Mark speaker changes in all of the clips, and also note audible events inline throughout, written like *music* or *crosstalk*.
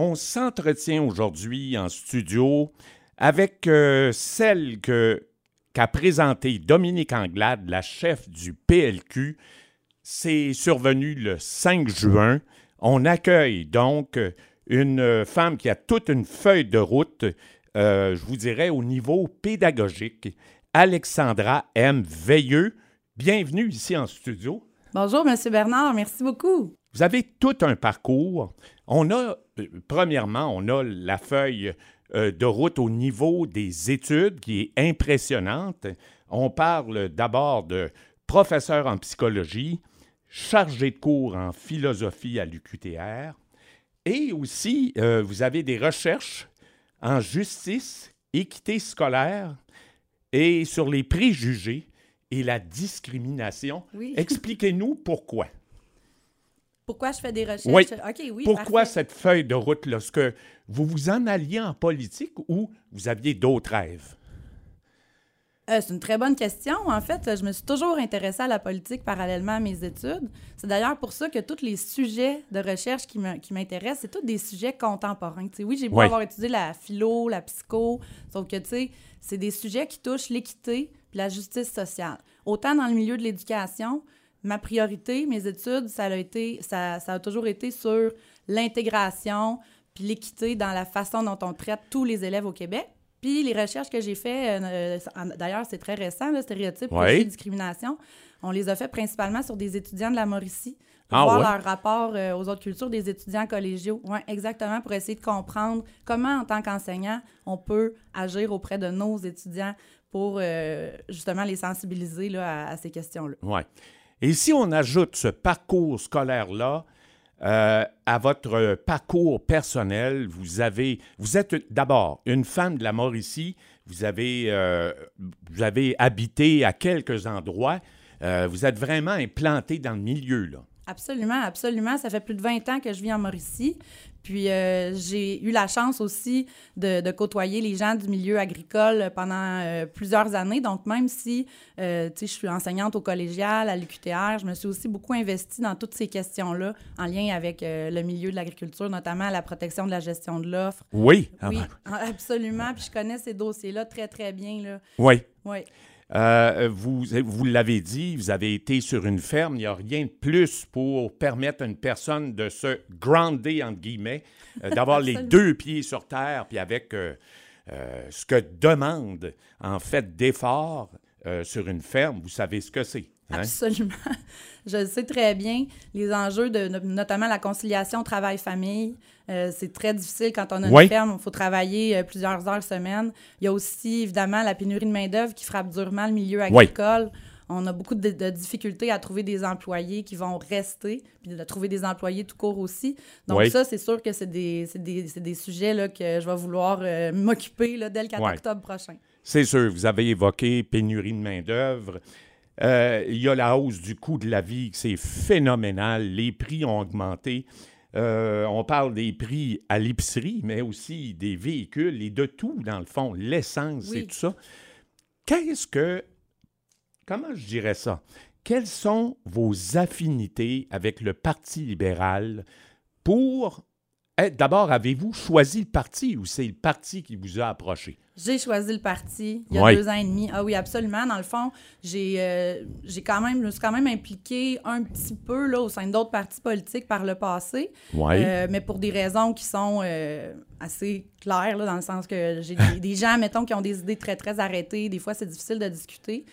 Speaker 1: on s'entretient aujourd'hui en studio avec euh, celle que qu'a présentée Dominique Anglade, la chef du PLQ. C'est survenu le 5 juin. On accueille donc une femme qui a toute une feuille de route, euh, je vous dirais, au niveau pédagogique. Alexandra M. Veilleux, bienvenue ici en studio.
Speaker 2: Bonjour, M. Bernard, merci beaucoup.
Speaker 1: Vous avez tout un parcours. On a, euh, premièrement, on a la feuille euh, de route au niveau des études qui est impressionnante. On parle d'abord de professeur en psychologie, chargé de cours en philosophie à l'UQTR, et aussi euh, vous avez des recherches en justice, équité scolaire et sur les préjugés et la discrimination. Expliquez-nous pourquoi.
Speaker 2: Pourquoi je fais des recherches?
Speaker 1: Oui. oui Pourquoi cette feuille de route lorsque vous vous en alliez en politique ou vous aviez d'autres rêves?
Speaker 2: Euh, c'est une très bonne question. En fait, je me suis toujours intéressée à la politique parallèlement à mes études. C'est d'ailleurs pour ça que tous les sujets de recherche qui m'intéressent, c'est tous des sujets contemporains. oui, j'ai beau avoir étudié la philo, la psycho, sauf que, tu sais, c'est des sujets qui touchent l'équité et la justice sociale. Autant dans le milieu de l'éducation, ma priorité, mes études, ça a, été, ça, a toujours été sur l'intégration puis l'équité dans la façon dont on traite tous les élèves au Québec. Puis les recherches que j'ai faites, euh, d'ailleurs, c'est très récent, le stéréotype, oui. discrimination, on les a fait principalement sur des étudiants de la Mauricie. Pour ah, voir leur rapport euh, aux autres cultures des étudiants collégiaux. Oui, exactement, pour essayer de comprendre comment, en tant qu'enseignant, on peut agir auprès de nos étudiants pour euh, justement les sensibiliser là, à, ces questions-là.
Speaker 1: Oui. Et si on ajoute ce parcours scolaire-là euh, à votre parcours personnel, vous êtes d'abord une femme de la Mauricie, vous avez, euh, vous avez habité à quelques endroits, euh, vous êtes vraiment implanté dans le milieu, là.
Speaker 2: Absolument, absolument. Ça fait plus de 20 ans que je vis en Mauricie. Puis euh, j'ai eu la chance aussi de, côtoyer les gens du milieu agricole pendant euh, plusieurs années. Donc même si euh, je suis enseignante au collégial, à l'UQTR, je me suis aussi beaucoup investie dans toutes ces questions-là en lien avec le milieu de l'agriculture, notamment la protection de la gestion de l'offre.
Speaker 1: Oui.
Speaker 2: Oui, absolument. Puis je connais ces dossiers-là très, très bien. Là.
Speaker 1: Oui.
Speaker 2: Oui.
Speaker 1: Euh, vous, vous l'avez dit, vous avez été sur une ferme. Il n'y a rien de plus pour permettre à une personne de se grounder, entre guillemets, euh, d'avoir les deux pieds sur terre, puis avec euh, ce que demande, en fait, d'effort sur une ferme. Vous savez ce que c'est.
Speaker 2: Absolument. Je sais très bien. Les enjeux de notamment la conciliation travail-famille, euh, c'est très difficile quand on a une ferme. Il faut travailler euh, plusieurs heures semaine. Il y a aussi évidemment la pénurie de main-d'œuvre qui frappe durement le milieu agricole. On a beaucoup de, difficultés à trouver des employés qui vont rester, puis de trouver des employés tout court aussi. Donc, ça, c'est sûr que c'est des, des, des, sujets là, que je vais vouloir euh, m'occuper dès le 4 octobre prochain.
Speaker 1: C'est sûr. Vous avez évoqué pénurie de main-d'œuvre. Euh, il y a la hausse du coût de la vie, c'est phénoménal. Les prix ont augmenté. Euh, on parle des prix à l'épicerie, mais aussi des véhicules et de tout, dans le fond, l'essence et tout ça. Qu'est-ce que. Comment je dirais ça? Quelles sont vos affinités avec le Parti libéral pour D'abord, avez-vous choisi le parti ou c'est le parti qui vous a approché?
Speaker 2: J'ai choisi le parti il y a deux ans et demi. Ah oui, absolument. Dans le fond, j'ai euh, quand même, je me suis quand même impliquée un petit peu là, au sein d'autres partis politiques par le passé. Euh, mais pour des raisons qui sont euh, assez claires, là, dans le sens que j'ai *laughs* des, gens, mettons, qui ont des idées très, très arrêtées. Des fois, c'est difficile de discuter.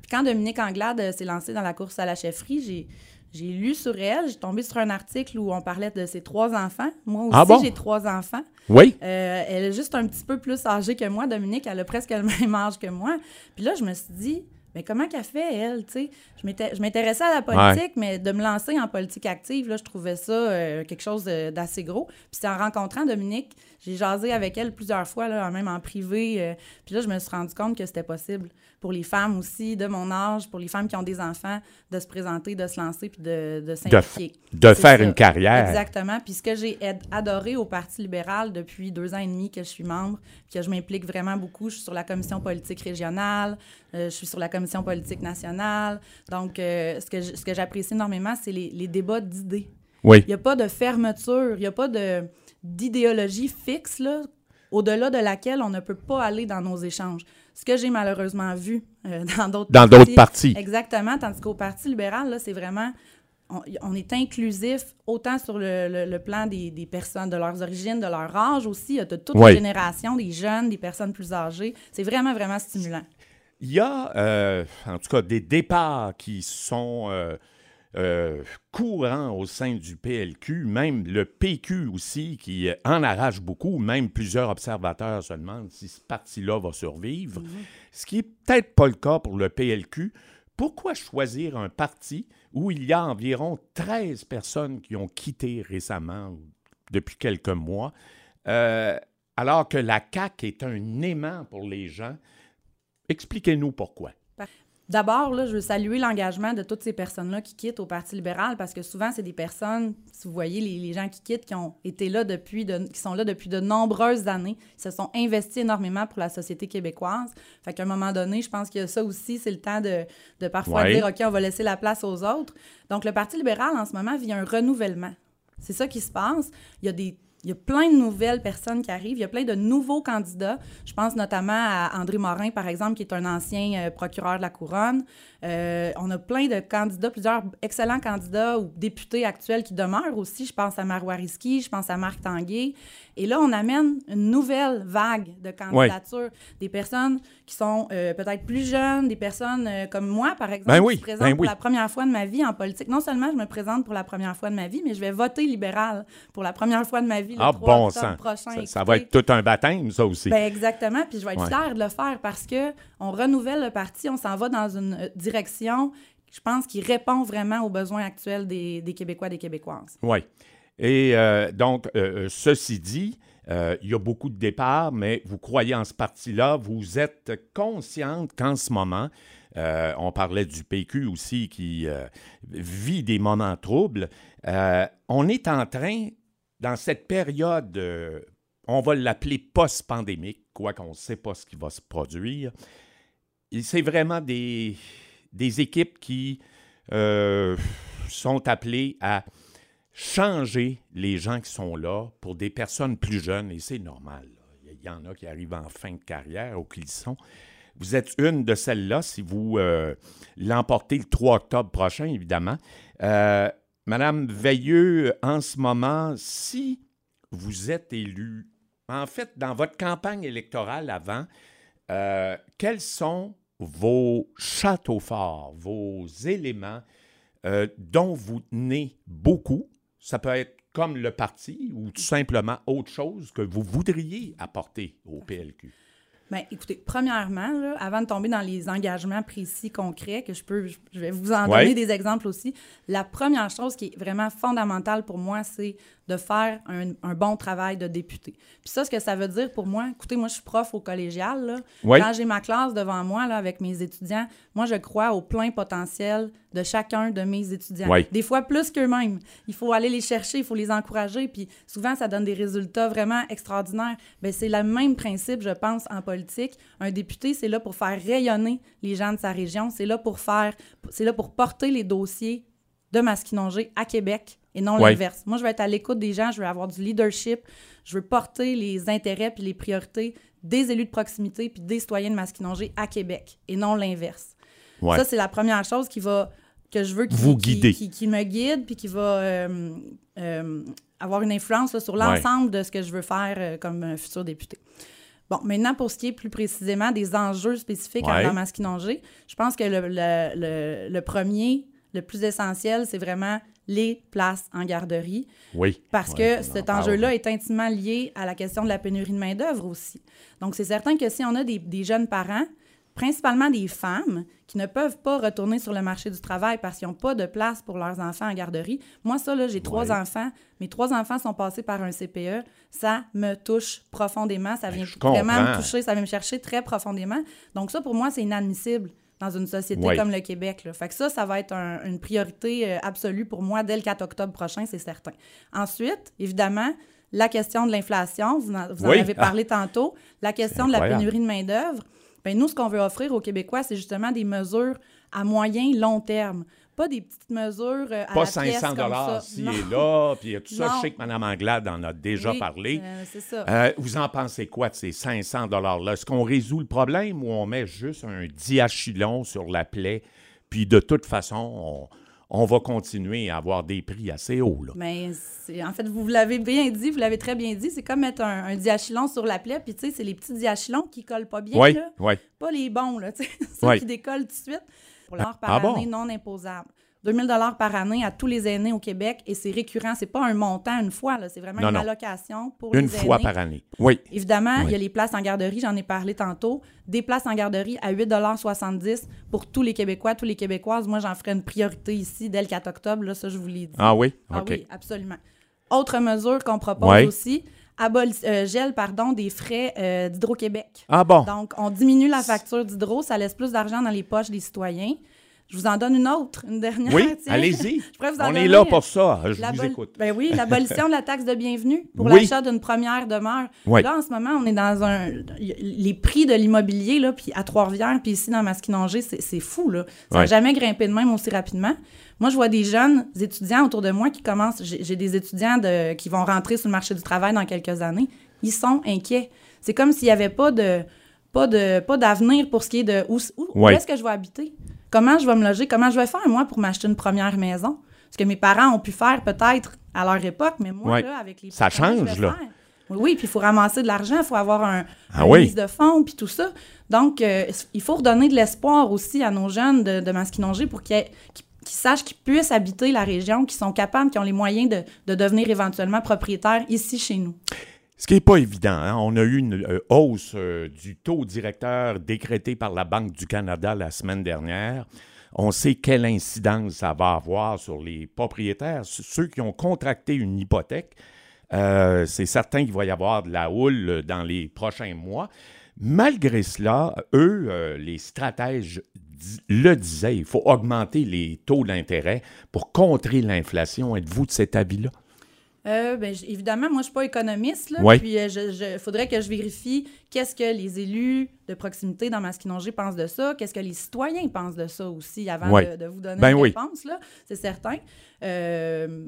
Speaker 2: Puis quand Dominique Anglade s'est lancé dans la course à la chefferie, j'ai j'ai lu sur elle, j'ai tombé sur un article où on parlait de ses trois enfants. Moi ah aussi, j'ai trois enfants.
Speaker 1: Oui.
Speaker 2: Euh, elle est juste un petit peu plus âgée que moi, Dominique. Elle a presque le *laughs* même âge que moi. Puis là, je me suis dit, mais comment qu'elle fait, elle, tu sais? Je m'intéressais à la politique, mais de me lancer en politique active, là, je trouvais ça euh, quelque chose d'assez gros. Puis c'est en rencontrant Dominique, j'ai jasé avec elle plusieurs fois, là, même en privé. Euh, puis là, je me suis rendu compte que c'était possible pour les femmes aussi de mon âge, pour les femmes qui ont des enfants, de se présenter, de se lancer puis de, de s'impliquer.
Speaker 1: De, faire une carrière.
Speaker 2: Exactement. Puis ce que j'ai adoré au Parti libéral depuis deux ans et demi que je suis membre, que je m'implique vraiment beaucoup, je suis sur la commission politique régionale, je suis sur la commission politique nationale. Donc, euh, ce que ce que j'apprécie énormément, c'est les, les débats d'idées.
Speaker 1: Oui.
Speaker 2: Il n'y a pas de fermeture, il n'y a pas de d'idéologie fixe, là, au-delà de laquelle on ne peut pas aller dans nos échanges. Ce que j'ai malheureusement vu euh, *laughs* dans d'autres
Speaker 1: Dans d'autres partis.
Speaker 2: Exactement, tandis qu'au Parti libéral, là, c'est vraiment... On, on est inclusif autant sur le, le- le plan des, des personnes, de leurs origines, de leur âge aussi, de toute
Speaker 1: Oui.
Speaker 2: les générations, des jeunes, des personnes plus âgées. C'est vraiment, vraiment stimulant.
Speaker 1: Il y a, euh, en tout cas, des départs qui sont euh, euh, courants au sein du PLQ, même le PQ aussi, qui en arrache beaucoup. Même plusieurs observateurs se demandent si ce parti-là va survivre. Ce qui n'est peut-être pas le cas pour le PLQ. Pourquoi choisir un parti où il y a environ 13 personnes qui ont quitté récemment, depuis quelques mois, alors que la CAQ est un aimant pour les gens? Expliquez-nous pourquoi.
Speaker 2: D'abord, là, je veux saluer l'engagement de toutes ces personnes-là qui quittent au Parti libéral parce que souvent, c'est des personnes, si vous voyez les, les gens qui quittent, qui ont été là depuis, de, qui sont là depuis de nombreuses années, ils se sont investis énormément pour la société québécoise. Fait qu'à un moment donné, je pense que ça aussi, c'est le temps de, de parfois
Speaker 1: Ouais.
Speaker 2: dire, OK, on va laisser la place aux autres. Donc, le Parti libéral, en ce moment, vit un renouvellement. C'est ça qui se passe. Il y a des il y a plein de nouvelles personnes qui arrivent. Il y a plein de nouveaux candidats. Je pense notamment à André Morin, par exemple, qui est un ancien euh, procureur de la Couronne. Euh, on a plein de candidats, plusieurs excellents candidats ou députés actuels qui demeurent aussi. Je pense à Marois Risky, je pense à Marc Tanguay. Et là, on amène une nouvelle vague de candidatures. Des personnes qui sont euh, peut-être plus jeunes, des personnes euh, comme moi, par exemple,
Speaker 1: Ben oui,
Speaker 2: qui se présentent
Speaker 1: ben
Speaker 2: pour
Speaker 1: oui.
Speaker 2: la première fois de ma vie en politique. Non seulement je me présente pour la première fois de ma vie, mais je vais voter libéral pour la première fois de ma vie le
Speaker 1: Ah,
Speaker 2: 3
Speaker 1: bon
Speaker 2: octobre
Speaker 1: sang.
Speaker 2: prochain.
Speaker 1: Ça, ça va être tout un baptême, ça aussi.
Speaker 2: ben exactement, puis je vais être
Speaker 1: Ouais.
Speaker 2: fière de le faire parce que on renouvelle le parti, on s'en va dans une euh, direction, je pense, qui répond vraiment aux besoins actuels des, Québécois, des Québécoises.
Speaker 1: Oui. Et euh, donc, euh, euh, ceci dit, il y a beaucoup de départs, mais vous croyez en ce parti-là, vous êtes consciente qu'en ce moment, on parlait du PQ aussi qui vit des moments troubles, on est en train, dans cette période, on va l'appeler post-pandémique, quoiqu'on ne sait pas ce qui va se produire, et c'est vraiment des, des équipes qui euh, sont appelées à changer les gens qui sont là pour des personnes plus jeunes, et c'est normal. Il y en a qui arrivent en fin de carrière ou qui le sont. Vous êtes une de celles-là si vous euh, l'emportez le 3 octobre prochain, évidemment. Euh, Madame Veilleux, en ce moment, si vous êtes élue, en fait, dans votre campagne électorale avant, quels sont vos châteaux forts, vos éléments euh, dont vous tenez beaucoup? Ça peut être comme le parti ou tout simplement autre chose que vous voudriez apporter au PLQ.
Speaker 2: Bien, écoutez, premièrement, là, avant de tomber dans les engagements précis, concrets, que je peux, je vais vous en
Speaker 1: Ouais.
Speaker 2: donner des exemples aussi, la première chose qui est vraiment fondamentale pour moi, c'est de faire un, un bon travail de député. Puis ça, ce que ça veut dire pour moi, écoutez, moi, je suis prof au collégial, là. Quand j'ai ma classe devant moi, là, avec mes étudiants, moi, je crois au plein potentiel de chacun de mes étudiants. Des fois plus qu'eux-mêmes. Il faut aller les chercher, il faut les encourager, puis souvent, ça donne des résultats vraiment extraordinaires. Bien, c'est le même principe, je pense, en politique. Un député, c'est là pour faire rayonner les gens de sa région, c'est là pour faire, c'est là pour porter les dossiers de Masquinongé à Québec et non
Speaker 1: Ouais.
Speaker 2: l'inverse. Moi, je vais être à l'écoute des gens, je veux avoir du leadership, je veux porter les intérêts puis les priorités des élus de proximité puis des citoyens de Masquinongé à Québec et non l'inverse.
Speaker 1: Ouais.
Speaker 2: Ça, c'est la première chose qui va que je veux qui,
Speaker 1: Vous guider.
Speaker 2: Qui, qui me guide puis qui va euh, euh, avoir une influence là, sur l'ensemble de ce que je veux faire euh, comme futur député. Bon, maintenant, pour ce qui est plus précisément des enjeux spécifiques
Speaker 1: Ouais.
Speaker 2: à dans Masquinongé, je pense que le, le- le- le premier, le plus essentiel, c'est vraiment les places en garderie.
Speaker 1: Oui.
Speaker 2: Parce
Speaker 1: Ouais,
Speaker 2: que cet enjeu-là est intimement lié à la question de la pénurie de main-d'œuvre aussi. Donc, c'est certain que si on a des, des jeunes parents, principalement des femmes, qui ne peuvent pas retourner sur le marché du travail parce qu'ils n'ont pas de place pour leurs enfants en garderie. Moi, ça, là, j'ai trois enfants. Mes trois enfants sont passés par un CPE. Ça me touche profondément. Ça vient
Speaker 1: je
Speaker 2: vraiment me toucher. Ça vient me chercher très profondément. Donc, ça, pour moi, c'est inadmissible dans une société
Speaker 1: Ouais.
Speaker 2: comme le Québec. Là. Fait que ça, ça va être un- une priorité euh, absolue pour moi dès le 4 octobre prochain, c'est certain. Ensuite, évidemment, la question de l'inflation, vous en, vous en
Speaker 1: Oui.
Speaker 2: avez parlé *laughs* tantôt, la question de la pénurie de main-d'œuvre. Ben nous, ce qu'on veut offrir aux Québécois, c'est justement des mesures à moyen long terme pas des petites mesures euh, à
Speaker 1: Pas
Speaker 2: la
Speaker 1: 500
Speaker 2: pièce comme
Speaker 1: dollars
Speaker 2: Non.
Speaker 1: et là, puis tout ça,
Speaker 2: Non.
Speaker 1: je sais que Mme Anglade en a déjà
Speaker 2: Oui,
Speaker 1: parlé.
Speaker 2: euh, c'est ça.
Speaker 1: Euh, vous en pensez quoi de ces 500 dollars-là? Est-ce qu'on résout le problème ou on met juste un diachylon sur la plaie, puis de toute façon, on, on va continuer à avoir des prix assez hauts? Là?
Speaker 2: Mais en fait, vous l'avez bien dit, vous l'avez très bien dit, c'est comme mettre un, un diachylon sur la plaie, puis tu sais, c'est les petits diachylons qui collent pas bien,
Speaker 1: Oui,
Speaker 2: là.
Speaker 1: oui.
Speaker 2: pas les bons, là, ceux *laughs*
Speaker 1: Oui.
Speaker 2: qui décollent tout de suite. Pour l'heure par
Speaker 1: Ah bon?
Speaker 2: année non imposable. 2000 dollars par année à tous les aînés au Québec et c'est récurrent, c'est pas un montant une fois, là, c'est vraiment
Speaker 1: Non,
Speaker 2: une
Speaker 1: non.
Speaker 2: allocation pour
Speaker 1: Une
Speaker 2: les
Speaker 1: fois
Speaker 2: aînés.
Speaker 1: par année. Oui.
Speaker 2: Évidemment, il y a les places en garderie, j'en ai parlé tantôt. Des places en garderie à 8,70 pour tous les Québécois, tous les Québécoises. Moi, j'en ferai une priorité ici dès le 4 octobre, là, ça, je vous l'ai dit.
Speaker 1: Ah oui?
Speaker 2: Ah
Speaker 1: OK.
Speaker 2: oui, absolument. Autre mesure qu'on propose aussi, aboli- euh, gel pardon, des frais euh, d'Hydro-Québec.
Speaker 1: Ah bon?
Speaker 2: Donc, on diminue la facture d'hydro, ça laisse plus d'argent dans les poches des citoyens. Je vous en donne une autre, une dernière.
Speaker 1: Oui, *laughs* allez-y. *laughs* On est là pour ça. Je vous écoute.
Speaker 2: Ben oui, l'abolition de la taxe de bienvenue pour
Speaker 1: Oui.
Speaker 2: l'achat d'une première demeure.
Speaker 1: Oui.
Speaker 2: Là, en ce moment, on est dans un. Les prix de l'immobilier, là, puis à Trois-Rivières, puis ici dans Masquinongé, c'est c'est fou, là. Ça n'a jamais grimpé de même aussi rapidement. Moi, je vois des jeunes étudiants autour de moi qui commencent. J'ai j'ai des étudiants de, qui vont rentrer sur le marché du travail dans quelques années. Ils sont inquiets. C'est comme s'il n'y avait pas de pas de pas d'avenir pour ce qui est de où, où- où
Speaker 1: Ouais.
Speaker 2: est-ce que je vais habiter, comment je vais me loger, comment je vais faire moi pour m'acheter une première maison? Ce que mes parents ont pu faire peut-être à leur époque, mais moi
Speaker 1: Ouais.
Speaker 2: là avec les
Speaker 1: Ça change, là.
Speaker 2: faire? Oui, oui, puis il faut ramasser de l'argent, il faut avoir un,
Speaker 1: Ah
Speaker 2: une
Speaker 1: oui.
Speaker 2: mise de fonds, puis tout ça. Donc, euh, il faut redonner de l'espoir aussi à nos jeunes de, de Masquinongé pour qu'ils qu'ils sachent qu'ils puissent habiter la région, qu'ils sont capables, qu'ils ont les moyens de, de devenir éventuellement propriétaires ici chez nous.
Speaker 1: Ce qui n'est pas évident. hein. On a eu une euh, hausse euh, du taux directeur décrété par la Banque du Canada la semaine dernière. On sait quelle incidence ça va avoir sur les propriétaires, ceux qui ont contracté une hypothèque. Euh, c'est certain qu'il va y avoir de la houle dans les prochains mois. Malgré cela, eux, les stratèges le disaient, il faut augmenter les taux d'intérêt pour contrer l'inflation. Êtes-vous de cet avis-là?
Speaker 2: Euh, ben, évidemment, moi, je suis pas économiste. Là,
Speaker 1: Ouais.
Speaker 2: Puis, il je, je- faudrait que je vérifie qu'est-ce que les élus de proximité dans Masquinongé pensent de ça, qu'est-ce que les citoyens pensent de ça aussi, avant
Speaker 1: Ouais.
Speaker 2: de, de vous donner
Speaker 1: Ben
Speaker 2: une
Speaker 1: oui.
Speaker 2: réponse, là, c'est certain. Euh,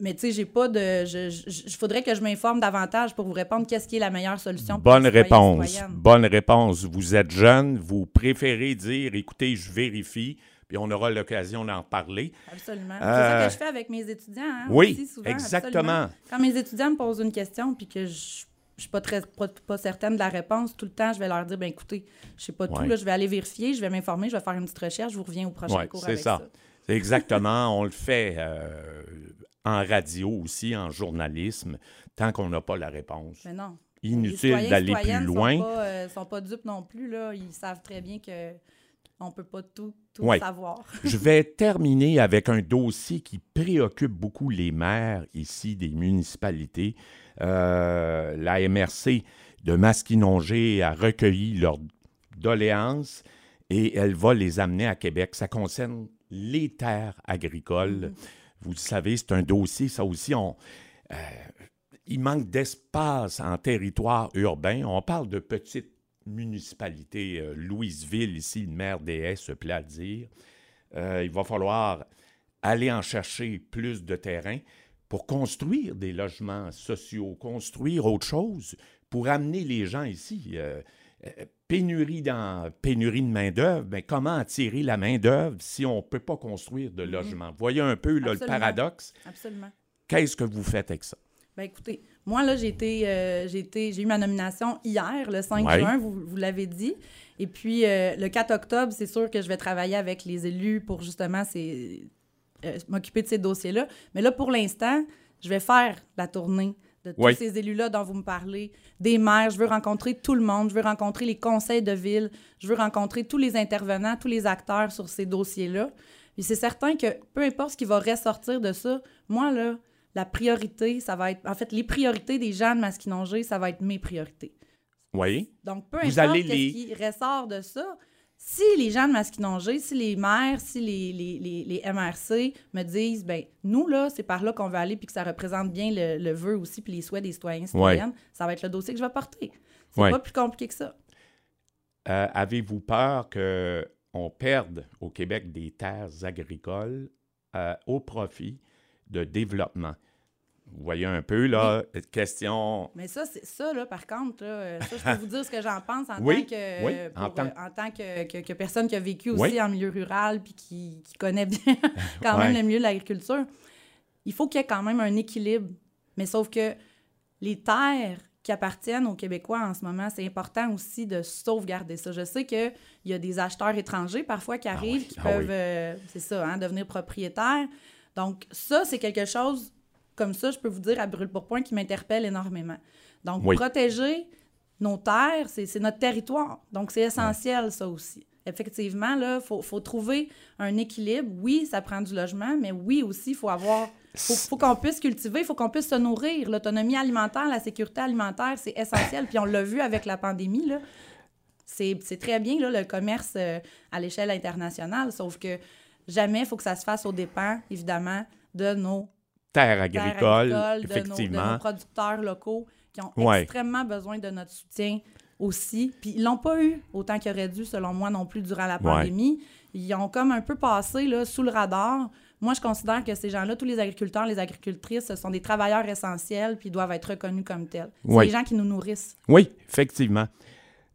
Speaker 2: mais tu sais, j'ai pas de... Je- faudrait que je m'informe davantage pour vous répondre qu'est-ce qui est la meilleure solution pour
Speaker 1: Bonne
Speaker 2: les citoyens
Speaker 1: réponse.
Speaker 2: citoyennes.
Speaker 1: Bonne réponse. Vous êtes jeune, vous préférez dire écoutez, je vérifie, puis on aura l'occasion d'en parler.
Speaker 2: Absolument.
Speaker 1: Euh,
Speaker 2: C'est ça que je fais avec mes étudiants. hein,
Speaker 1: oui,
Speaker 2: aussi, souvent,
Speaker 1: exactement.
Speaker 2: absolument. Quand mes étudiants me posent une question puis que je je suis pas très pas, pas certaine de la réponse, tout le temps, je vais leur dire ben écoutez, je sais pas tout, là, je vais aller vérifier, je vais m'informer, je vais faire une petite recherche, je vous reviens au prochain
Speaker 1: Ouais,
Speaker 2: cours
Speaker 1: c'est ça.
Speaker 2: ça.
Speaker 1: C'est exactement. *laughs* on le fait euh, en radio aussi, en journalisme, tant qu'on n'a pas la réponse.
Speaker 2: Mais non.
Speaker 1: Inutile d'aller plus loin.
Speaker 2: Sont pas, euh, sont pas dupes non plus là, ils savent très bien que on peut pas tout, tout
Speaker 1: Ouais.
Speaker 2: savoir. *laughs*
Speaker 1: Je vais terminer avec un dossier qui préoccupe beaucoup les maires ici des municipalités. Euh, la MRC de Masquinongé a recueilli leurs doléances et elle va les amener à Québec. Ça concerne les terres agricoles. Vous le savez, c'est un dossier, ça aussi, on, euh, il manque d'espace en territoire urbain. On parle de petites municipalités. Euh, Louisville, ici, le maire des Haies se plaît à dire. Euh, il va falloir aller en chercher plus de terrain pour construire des logements sociaux, construire autre chose, pour amener les gens ici. Euh, pénurie, dans, pénurie de main-d'œuvre, ben, comment attirer la main-d'œuvre si on ne peut pas construire de logement? Voyez un peu là, le paradoxe.
Speaker 2: Absolument.
Speaker 1: Qu'est-ce que vous faites avec ça?
Speaker 2: Ben écoutez, moi là, j'ai été, euh, j'ai été- j'ai eu ma nomination hier, le 5
Speaker 1: Ouais.
Speaker 2: juin, vous, vous l'avez dit. Et puis euh, le 4 octobre, c'est sûr que je vais travailler avec les élus pour justement ces- euh, m'occuper de ces dossiers-là. Mais là, pour l'instant, je vais faire la tournée de tous ces élus-là dont vous me parlez, des maires. Je veux rencontrer tout le monde. Je veux rencontrer les conseils de ville. Je veux rencontrer tous les intervenants, tous les acteurs sur ces dossiers-là. Puis c'est certain que peu importe ce qui va ressortir de ça, moi, là, la priorité, ça va être. En fait, les priorités des gens de Masquinongé, ça va être mes priorités.
Speaker 1: Oui.
Speaker 2: Donc, peu
Speaker 1: Vous
Speaker 2: importe
Speaker 1: allez
Speaker 2: ce
Speaker 1: les-
Speaker 2: qui ressort de ça, si les gens de Masquinongé, si les maires, si les, les, les, les MRC me disent, ben nous, là, c'est par là qu'on va aller, puis que ça représente bien le, le vœu aussi, puis les souhaits des citoyens ça va être le dossier que je vais porter. C'est
Speaker 1: Ouais.
Speaker 2: pas plus compliqué que ça.
Speaker 1: Euh, Avez-vous peur que on perde au Québec des terres agricoles euh, au profit de développement. Vous voyez un peu, là, question...
Speaker 2: Mais ça, c'est ça, là, par contre, là, ça, je peux *laughs* vous dire ce que j'en pense en
Speaker 1: Oui,
Speaker 2: tant, que,
Speaker 1: oui,
Speaker 2: pour,
Speaker 1: en tant-
Speaker 2: euh, en tant que, que- que personne qui a vécu aussi
Speaker 1: Oui.
Speaker 2: en milieu rural puis qui, qui connaît bien *laughs* quand même le milieu de l'agriculture. Il faut qu'il y ait quand même un équilibre. Mais sauf que les terres qui appartiennent aux Québécois en ce moment, c'est important aussi de sauvegarder ça. Je sais qu'il y a des acheteurs étrangers parfois qui arrivent,
Speaker 1: oui,
Speaker 2: qui
Speaker 1: ah
Speaker 2: peuvent,
Speaker 1: oui.
Speaker 2: euh, c'est ça, hein, devenir propriétaires. Donc, ça, c'est quelque chose, comme ça, je peux vous dire, à brûle-pourpoint, qui m'interpelle énormément. Donc,
Speaker 1: Oui.
Speaker 2: protéger nos terres, c'est notre territoire. Donc, c'est essentiel, ça aussi. Effectivement, là, il faut, faut trouver un équilibre. Oui, ça prend du logement, mais oui aussi, il faut avoir... faut, faut qu'on puisse cultiver, il faut qu'on puisse se nourrir. L'autonomie alimentaire, la sécurité alimentaire, c'est essentiel. Puis on l'a vu avec la pandémie, là. C'est c'est très bien, là, le commerce euh, à l'échelle internationale, sauf que jamais il faut que ça se fasse aux dépens, évidemment, de nos
Speaker 1: Terres
Speaker 2: terres
Speaker 1: agricoles,
Speaker 2: de nos- de,
Speaker 1: effectivement.
Speaker 2: nos, producteurs locaux qui ont
Speaker 1: Ouais.
Speaker 2: extrêmement besoin de notre soutien aussi. Puis ils l'ont pas eu autant qu'ils auraient dû, selon moi, non plus, durant la
Speaker 1: Ouais.
Speaker 2: pandémie. Ils ont comme un peu passé là, sous le radar. Moi, je considère que ces gens-là, tous les agriculteurs, les agricultrices, ce sont des travailleurs essentiels puis ils doivent être reconnus comme tels. C'est les gens qui nous nourrissent.
Speaker 1: Oui, effectivement.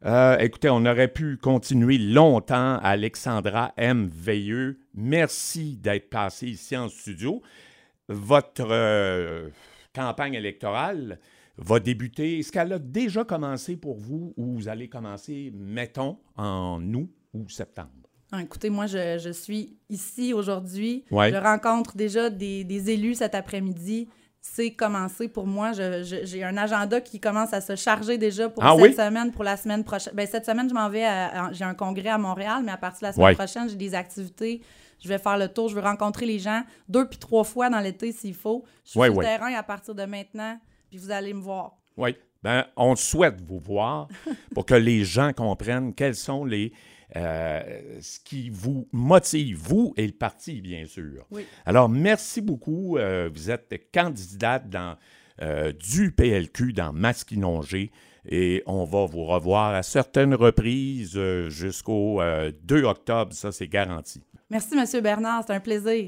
Speaker 1: Euh, écoutez, on aurait pu continuer longtemps. Alexandra M. Veilleux, merci d'être passée ici en studio. Votre euh, campagne électorale va débuter. Est-ce qu'elle a déjà commencé pour vous ou vous allez commencer, mettons, en août ou septembre?
Speaker 2: Ah, écoutez, moi, je, je suis ici aujourd'hui.
Speaker 1: Ouais.
Speaker 2: Je rencontre déjà des, des élus cet après-midi. C'est commencé pour moi. J'ai un agenda qui commence à se charger déjà pour
Speaker 1: Ah
Speaker 2: cette
Speaker 1: oui?
Speaker 2: semaine, pour la semaine prochaine. Ben, cette semaine, je m'en vais J'ai un congrès à Montréal, mais à partir de la semaine
Speaker 1: Ouais.
Speaker 2: prochaine, j'ai des activités. Je vais faire le tour. Je veux rencontrer les gens deux puis trois fois dans l'été s'il faut. Je suis
Speaker 1: Ouais,
Speaker 2: sur
Speaker 1: ouais.
Speaker 2: le terrain à partir de maintenant, puis vous allez me voir.
Speaker 1: Oui. Ben, on souhaite vous voir pour que les gens comprennent quels sont les. Euh, ce qui vous motive, vous et le parti, bien sûr.
Speaker 2: Oui.
Speaker 1: Alors, merci beaucoup. Euh, vous êtes candidate dans, euh, du PLQ dans Masquinongé et on va vous revoir à certaines reprises jusqu'au euh, 2 octobre. Ça, c'est garanti.
Speaker 2: Merci, M. Bernard. C'est un plaisir.